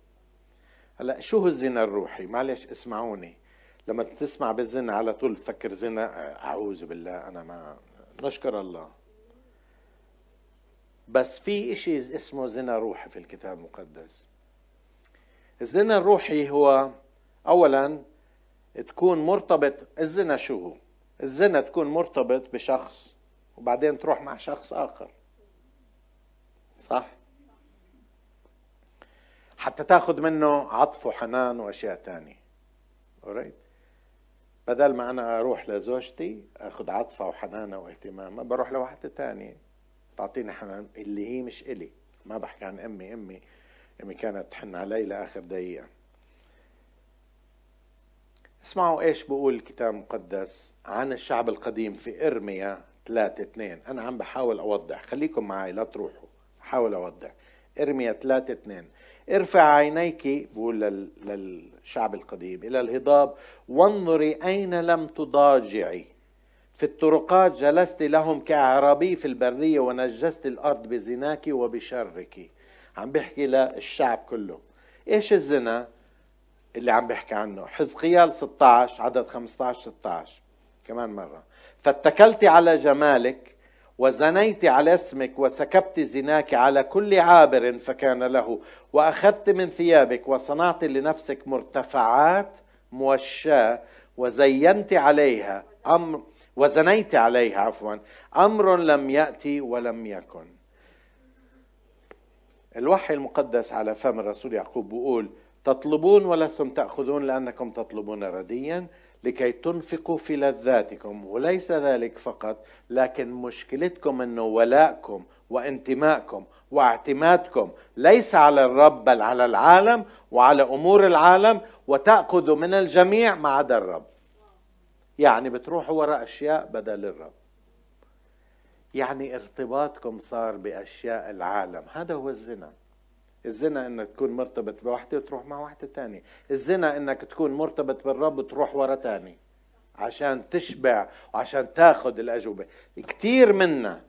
هلا شو هو الزنا الروحي؟ معلش اسمعوني. لما تسمع بالزنا على طول تفكر زنا أعوذ بالله أنا ما نشكر الله. بس في إشي اسمه زنا روحي في الكتاب المقدس. الزنا الروحي هو اولا تكون مرتبط الزنا شو هو؟ الزنا تكون مرتبط بشخص وبعدين تروح مع شخص آخر. صح؟ حتى تاخذ منه عطف وحنان وأشياء تانية. Alright بدل ما أنا أروح لزوجتي أخذ عطفها وحنانها واهتمامها بروح لواحدة تانية. تعطيني حنان اللي هي مش إلي. ما بحكي عن أمي أمي أمي كانت تحن علي لآخر دقيقة. اسمعوا إيش بقول الكتاب المقدس عن الشعب القديم في إرميا 3 2 أنا عم بحاول أوضح. خليكم معي لا تروحوا. حاول أوضح. إرميا 3 2 ارفع عينيك بقول للشعب القديم إلى الهضاب. وانظري أين لم تضاجعي. في الطرقات جلست لهم كأعرابي في البرية ونجست الأرض بزناك وبشرك. عم بيحكي للشعب كله. إيش الزنا؟ اللي عم بيحكي عنه. حزقيال 16 عدد 15 16 كمان مرة. فاتكلت على جمالك وزنيت على اسمك وسكبت زناك على كل عابر فكان له وأخذت من ثيابك وصنعت لنفسك مرتفعات موشاة وزينت عليها أمر وزنيت عليها عفوا. أمر لم يأتي ولم يكن. الوحي المقدس على فم الرسول يعقوب بيقول تطلبون ولستم تأخذون لأنكم تطلبون رديا لكي تنفقوا في لذاتكم وليس ذلك فقط لكن مشكلتكم أنه ولائكم وانتمائكم واعتمادكم ليس على الرب بل على العالم وعلى أمور العالم وتاخذوا من الجميع ما عدا الرب. يعني بتروحوا وراء أشياء بدل الرب. يعني ارتباطكم صار بأشياء العالم. هذا هو الزنا. الزنا إنك تكون مرتبط بوحده وتروح مع وحده تانية. الزنا إنك تكون مرتبط بالرب وتروح ورا تاني. عشان تشبع وعشان تاخذ الأجوبة. كثير منا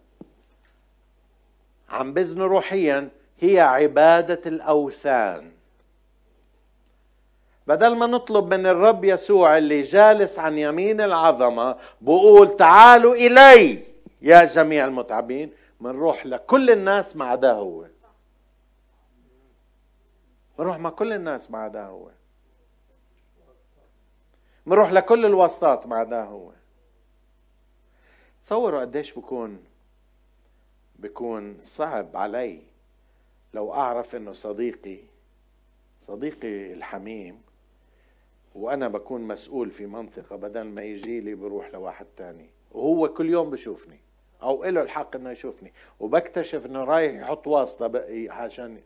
عم بزن روحيا هي عبادة الأوثان. بدل ما نطلب من الرب يسوع اللي جالس عن يمين العظمة بقول تعالوا إلي يا جميع المتعبين منروح لكل الناس ما عدا هو. بنروح مع كل الناس ما عدا هو. بنروح لكل الواسطات ما عدا هو. تصوروا قديش بكون بكون صعب علي لو أعرف إنه صديقي صديقي الحميم وأنا بكون مسؤول في منطقة بدل ما يجي لي بروح لواحد تاني. وهو كل يوم بشوفني أو له الحق إنه يشوفني وبكتشف إنه رايح يحط واسطة عشان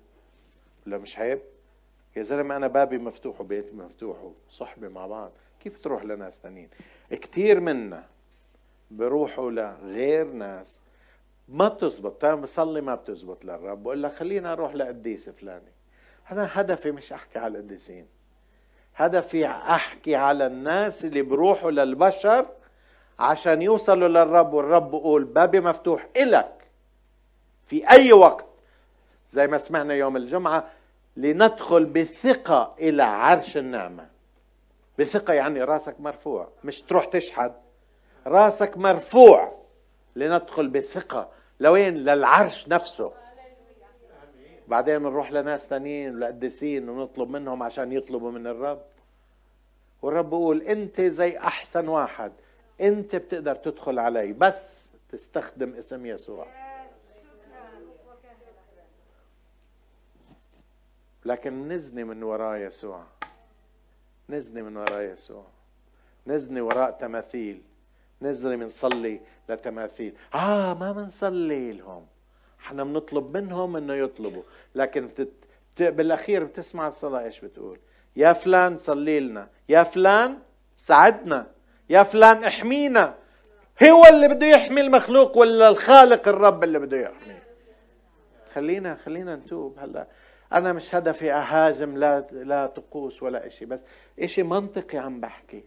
لا مش عيب. يا زلمة أنا بابي مفتوح وبيتي مفتوح وصحبه مع بعض. كيف تروح لناس تانيين؟ كثير منا بروحوا لغير ناس. ما بتزبط أنا بصلي ما بتزبط للرب. بقول لك خلينا أروح لقديس فلاني. أنا هدفي مش أحكي على القديسين. هدفي أحكي على الناس اللي بروحوا للبشر عشان يوصلوا للرب والرب بقول بابي مفتوح إلك في أي وقت. زي ما سمعنا يوم الجمعة لندخل بثقة إلى عرش النعمة. بثقة يعني راسك مرفوع مش تروح تشحد. راسك مرفوع لندخل بثقة. لوين؟ للعرش نفسه. بعدين بنروح لناس تانيين ولقديسين ونطلب منهم عشان يطلبوا من الرب. والرب بيقول أنت زي أحسن واحد. أنت بتقدر تدخل علي. بس تستخدم اسم يسوع. لكن نزني من وراء يسوع. نزني من وراء يسوع. نزني وراء تماثيل. نزني بنصلي لتماثيل. آه ما بنصلي لهم. إحنا بنطلب منهم إنه يطلبوا. لكن. بالأخير بتسمع الصلاة إيش بتقول؟ يا فلان صلي لنا. يا فلان ساعدنا. يا فلان احمينا. هو اللي بده يحمي المخلوق ولا الخالق الرب اللي بده يحمي خلينا خلينا نتوب هلا. أنا مش هدفي أهاجم لا لا طقوس ولا إشي بس إشي منطقي عم بحكي.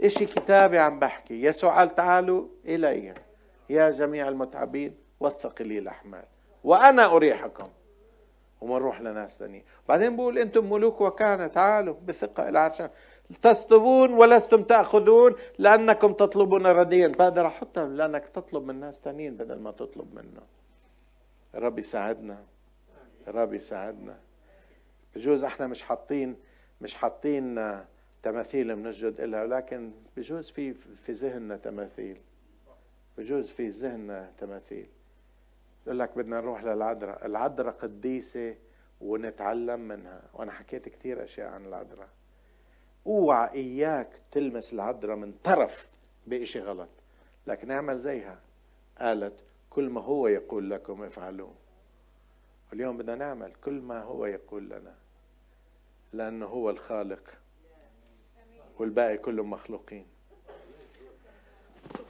إشي كتابي عم بحكي. يسوع قال تعالوا إلي يا جميع المتعبين والثقلي الأحمال. وأنا أريحكم. ومنروح لناس ثانيين. بعدين بقول أنتم ملوك وكهنة. تعالوا بثقة إلى عرش. تسطبون ولستم تأخذون لأنكم تطلبون رديا. بقدر أحطها لأنك تطلب من ناس ثانيين بدل ما تطلب منه. رب يساعدنا. الرب يساعدنا. بجوز إحنا مش حاطين مش حاطين تماثيل بنسجد لها ولكن بجوز في في ذهننا تماثيل. بجوز في ذهننا تماثيل. يقول لك بدنا نروح للعذراء. العذراء قديسة ونتعلم منها. وأنا حكيت كثير أشياء عن العذراء. أوعى إياك تلمس العذراء من طرف بإشي غلط. لكن اعمل زيها. قالت كل ما هو يقول لكم افعلوه. اليوم بدنا نعمل كل ما هو يقول لنا لأنه هو الخالق والباقي كلهم مخلوقين.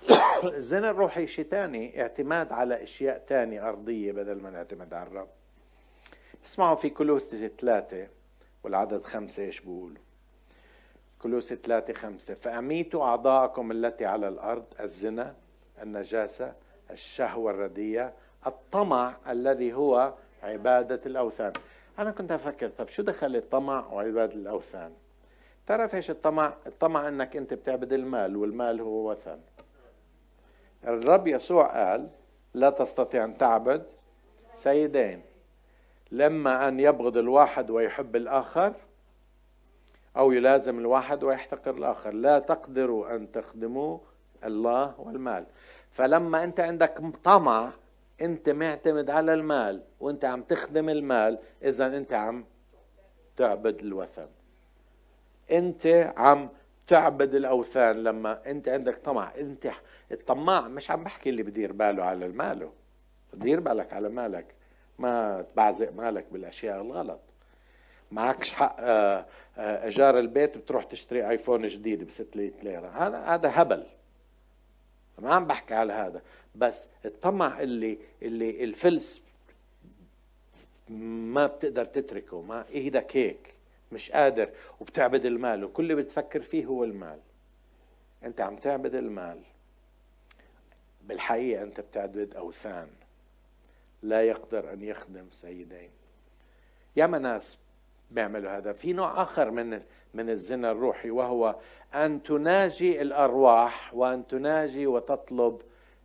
الزنا الروحي شيء تاني اعتماد على أشياء تانية أرضية بدل ما نعتمد على الرب. اسمعوا في كلوث ثلاثة والعدد خمسة إيش بيقولوا كلوث ثلاثة خمسة فأميتوا أعضاءكم التي على الأرض الزنا النجاسة الشهوة الردية الطمع الذي هو عبادة الأوثان. أنا كنت أفكر طب شو دخل الطمع وعبادة الأوثان؟ تعرف إيش الطمع؟ الطمع إنك أنت بتعبد المال والمال هو وثن. الرب يسوع قال لا تستطيع أن تعبد سيدين. لما أن يبغض الواحد ويحب الآخر أو يلازم الواحد ويحتقر الآخر. لا تقدروا أن تخدموا الله والمال. فلما أنت عندك طمع انت معتمد على المال وانت عم تخدم المال إذا انت عم تعبد الوثن. انت عم تعبد الأوثان لما انت عندك طمع. انت الطماع مش عم بحكي اللي بدير باله على الماله دير بالك على مالك. ما تبعزق مالك بالأشياء الغلط. معكش حق آه، آه، إيجار البيت بتروح تشتري آيفون جديد ب 600 ليرة. هذا هذا هبل. ما عم بحكي على هذا. بس الطمع اللي اللي الفلس ما بتقدر تتركه ما إيدك هيك مش قادر وبتعبد المال وكل اللي بتفكر فيه هو المال. أنت عم تعبد المال. بالحقيقة أنت بتعبد أوثان لا يقدر أن يخدم سيدين. ياما ناس بيعملوا هذا. في نوع آخر من من الزنا الروحي وهو أن تناجي الأرواح وأن تناجي وتطلب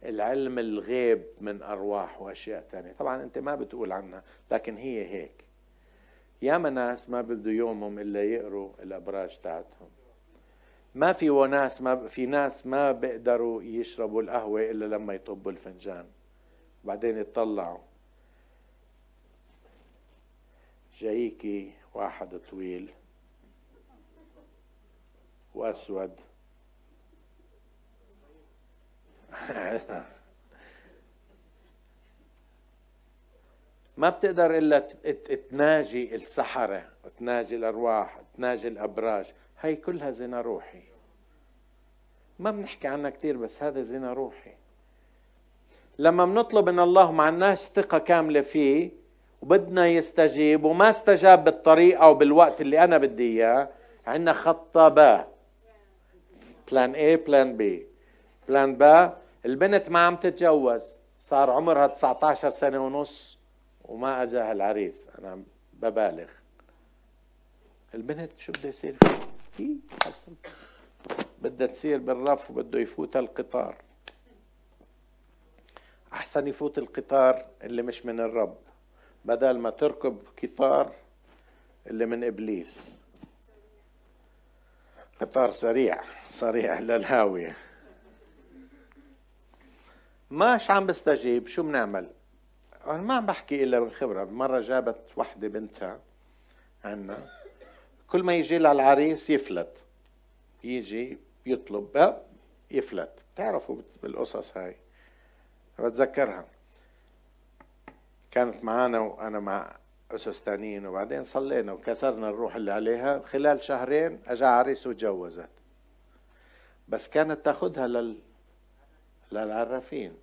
العلم الغيب من أرواح وأشياء ثانية طبعا أنت ما بتقول عنها لكن هي هيك. ياما ناس ما بده يومهم إلا يقروا الأبراج تاعتهم. ما في وناس ما في ناس ما بيقدروا يشربوا القهوة إلا لما يطبوا الفنجان. بعدين يطلعوا. جايكي واحد طويل. وأسود. ما بتقدر إلا تناجي السحرة تناجي الأرواح تناجي الأبراج. هي كلها زنا روحي. ما بنحكي عنها كثير بس هذا زنا روحي. لما بنطلب من الله ما عندناش ثقة كاملة فيه وبدنا يستجيب وما استجاب بالطريقة أو بالوقت اللي أنا بدي إياه عندنا خطة با plan A plan B plan با البنت ما عم تتجوز صار عمرها 19 سنة ونص وما اجاها العريس أنا ببالغ. البنت شو بده يصير فيه؟ حصل بدها تصير بالرف وبده يفوتها القطار أحسن يفوت القطار اللي مش من الرب. بدل ما تركب قطار اللي من إبليس. قطار سريع سريع للهاويه ماش عم بستجيب؟ شو بنعمل؟ أنا ما عم بحكي إلا من خبره مرة جابت وحدة بنتها عنا. كل ما يجي لها العريس يفلت. يجي يطلب يفلت. بتعرفوا بالقصص هاي. بتذكرها. كانت معنا وأنا مع اسس تانيين وبعدين صلينا وكسرنا الروح اللي عليها. خلال شهرين اجى عريس وتجوزت. بس كانت تاخذها لل للعرافين.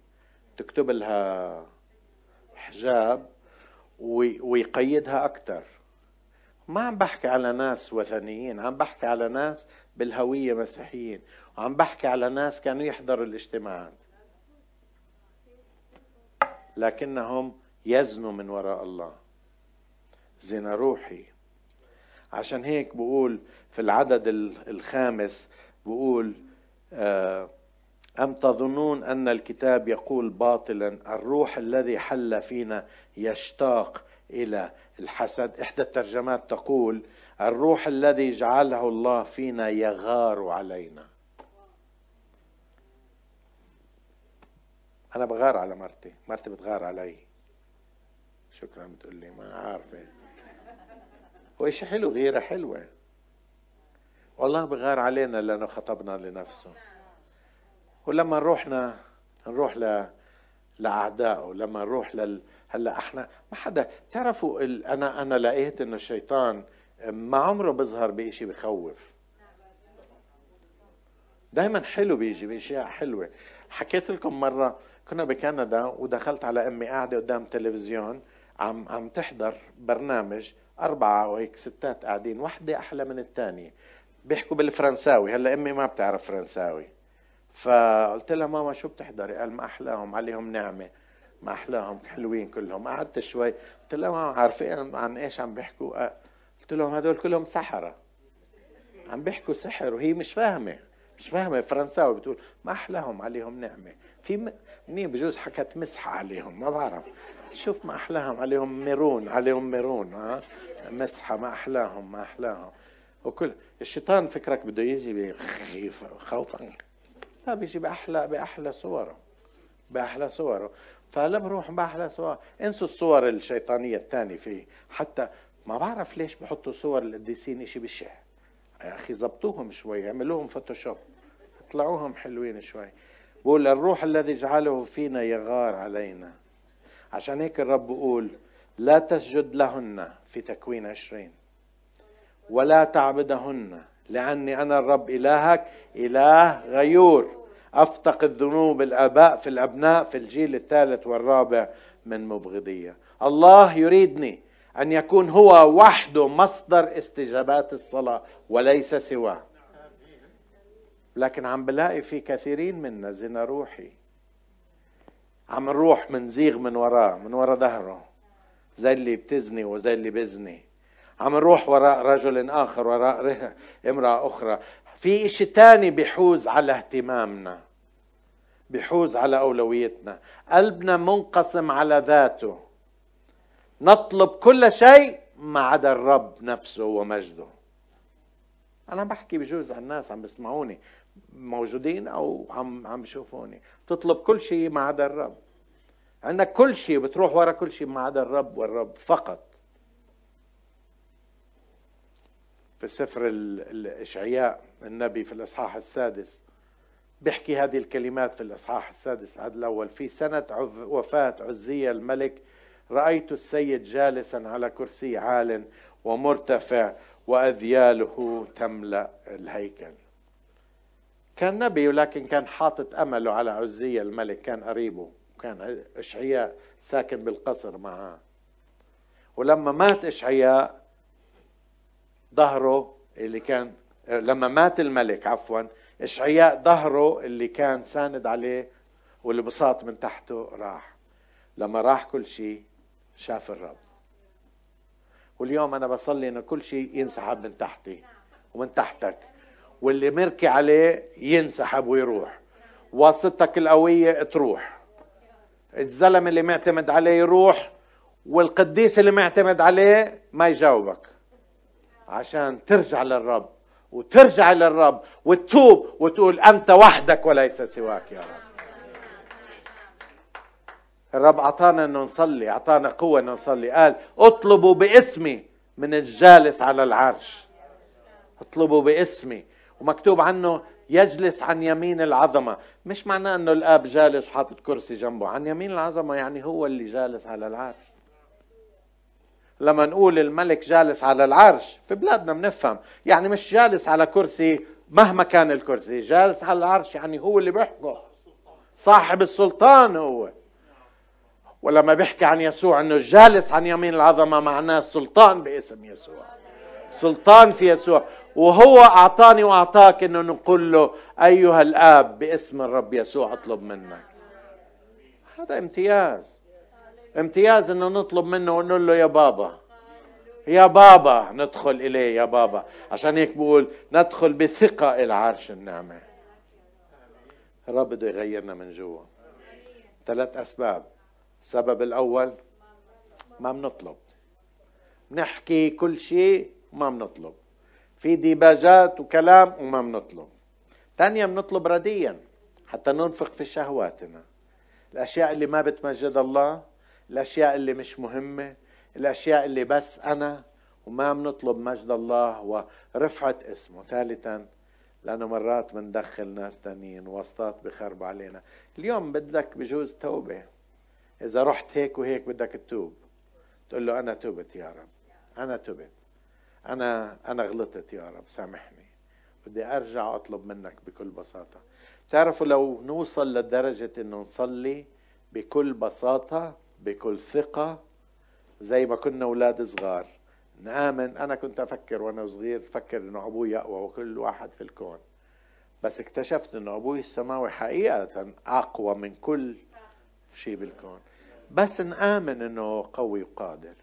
تكتب لها حجاب ويقيدها أكثر ما عم بحكي على ناس وثنيين عم بحكي على ناس بالهوية مسيحيين. وعم بحكي على ناس كانوا يحضروا الاجتماعات. لكنهم يزنوا من وراء الله. زنا روحي. عشان هيك بقول في العدد الخامس بقول آه أم تظنون أن الكتاب يقول باطلا؟ الروح الذي حل فينا يشتاق إلى الحسد. إحدى الترجمات تقول الروح الذي جعله الله فينا يغار علينا. أنا بغار على مرتي. مرتي بتغار علي. شكرا بتقول لي ما عارفة. وإشي حلو غيرة حلوة. والله بغار علينا لأنه خطبنا لنفسه. ولما نروحنا نروح ل... لأعدائه لما نروح لل... هلأ إحنا ما حدا بتعرفوا ال... أنا أنا لقيت إنه الشيطان ما عمره بيظهر بشيء بخوف. دائما حلو بيجي بأشياء حلوة. حكيت لكم مرة كنا بكندا ودخلت على أمي قاعدة قدام تلفزيون عم عم تحضر برنامج أربعة وهيك ستات قاعدين واحدة أحلى من الثانية بيحكوا بالفرنساوي هلا أمي ما بتعرف فرنساوي. فقلت لها ماما شو بتحضري؟ قال ما أحلاهم عليهم نعمة ما أحلاهم حلوين كلهم. قعدت شوي. قلت لها ماما عارفين عن إيش عم بيحكوا؟ قلت لهم هدول كلهم سحرة. عم بيحكوا سحر وهي مش فاهمة مش فاهمة فرنساوي بتقول ما أحلاهم عليهم نعمة. في منين بجوز حكت مسحة عليهم ما بعرف. شوف ما أحلاهم عليهم ميرون عليهم ميرون ها؟ مسحة ما أحلاهم ما أحلاهم. وكل الشيطان فكرك بده يجي خوفا. لا بيجي بأحلى بأحلى صوره بأحلى صوره. فهلا بروح بأحلى صور انسوا الصور الشيطانية الثانية فيه. حتى ما بعرف ليش بحطوا صور القديسين إشي بشع يا أخي زبطوهم شوي اعملوهم فوتوشوب. اطلعوهم حلوين شوي. بقول الروح الذي جعله فينا يغار علينا. عشان هيك الرب بيقول لا تسجد لهن في تكوين عشرين ولا تعبدهن لأني أنا الرب إلهك إله غيور. أفتقد ذنوب الآباء في الأبناء في الجيل الثالث والرابع من مبغضية. الله يريدني أن يكون هو وحده مصدر استجابات الصلاة وليس سواه. لكن عم بلاقي في كثيرين منا زنا روحي. عم نروح منزيغ من وراه من ورا ظهره زي اللي بتزني وزي اللي بزني. عم نروح وراء رجل آخر وراء امرأة أخرى. في إشي تاني بيحوز على اهتمامنا بيحوز على أولويتنا. قلبنا منقسم على ذاته. نطلب كل شيء ما عدا الرب نفسه ومجده. أنا بحكي بجوز عن الناس عم بيسمعوني موجودين أو عم عم بيشوفوني تطلب كل شيء ما عدا الرب. عندك كل شيء بتروح ورا كل شيء ما عدا الرب والرب فقط. في سفر الإشعياء النبي في الإصحاح السادس بيحكي هذه الكلمات في الإصحاح السادس العدد الأول. في سنة وفاة عزية الملك رأيت السيد جالسا على كرسي عال ومرتفع وأذياله تملأ الهيكل. كان نبي ولكن كان حاطط أمله على عزية الملك كان قريبه كان أشعياء ساكن بالقصر معاه. ولما مات أشعياء ظهره اللي كان لما مات الملك عفوا أشعياء ظهره اللي كان ساند عليه واللي بساط من تحته راح. لما راح كل شيء شاف الرب. واليوم أنا بصلي إنه كل شيء ينسحب من تحتي ومن تحتك. واللي مركي عليه ينسحب ويروح واسطتك القوية تروح. الزلم اللي معتمد عليه يروح والقديس اللي معتمد عليه ما يجاوبك. عشان ترجع للرب وترجع للرب وتتوب وتقول أنت وحدك وليس سواك يا رب. الرب أعطانا أنه نصلي أعطانا قوة أنه نصلي. قال اطلبوا باسمي من الجالس على العرش. اطلبوا باسمي ومكتوب عنه يجلس عن يمين العظمة. مش معناه إنه الآب جالس وحاطط كرسي جنبه. عن يمين العظمة يعني هو اللي جالس على العرش. لما نقول الملك جالس على العرش في بلادنا بنفهم. يعني مش جالس على كرسي مهما كان الكرسي. جالس على العرش يعني هو اللي بيحكم. صاحب السلطان هو. ولما بيحكي عن يسوع إنه جالس عن يمين العظمة معناه السلطان باسم يسوع. سلطان في يسوع. وهو أعطاني وأعطاك إنه نقول له أيها الآب باسم الرب يسوع أطلب منك. هذا امتياز. امتياز إنه نطلب منه ونقول له يا بابا يا بابا ندخل إليه يا بابا. عشان هيك بقول ندخل بثقة إلى عرش النعمة. الرب بده يغيرنا من جوا. ثلاث أسباب. السبب الأول ما بنطلب. نحكي كل شيء وما بنطلب. في ديباجات وكلام وما بنطلب ثانيا بنطلب رديا حتى ننفق في شهواتنا. الأشياء اللي ما بتمجد الله الأشياء اللي مش مهمة الأشياء اللي بس أنا وما بنطلب مجد الله ورفعة اسمه. ثالثا لأنه مرات بندخل ناس تانيين واسطات بخربوا علينا. اليوم بدك بجوز توبة. إذا رحت هيك وهيك بدك تتوب. تقول له أنا تبت يا رب. أنا تبت أنا أنا غلطت يا رب سامحني. بدي أرجع أطلب منك بكل بساطة. تعرفوا لو نوصل لدرجة إنه نصلي بكل بساطة بكل ثقة زي ما كنا أولاد صغار. نآمن أنا كنت أفكر وأنا صغير فكر إنه أبوي أقوى وكل واحد في الكون. بس اكتشفت إنه أبوي السماوي حقيقة أقوى من كل شيء بالكون. بس نآمن إنه قوي وقادر.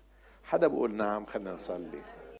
حدا بقول نعم خلينا نصلي.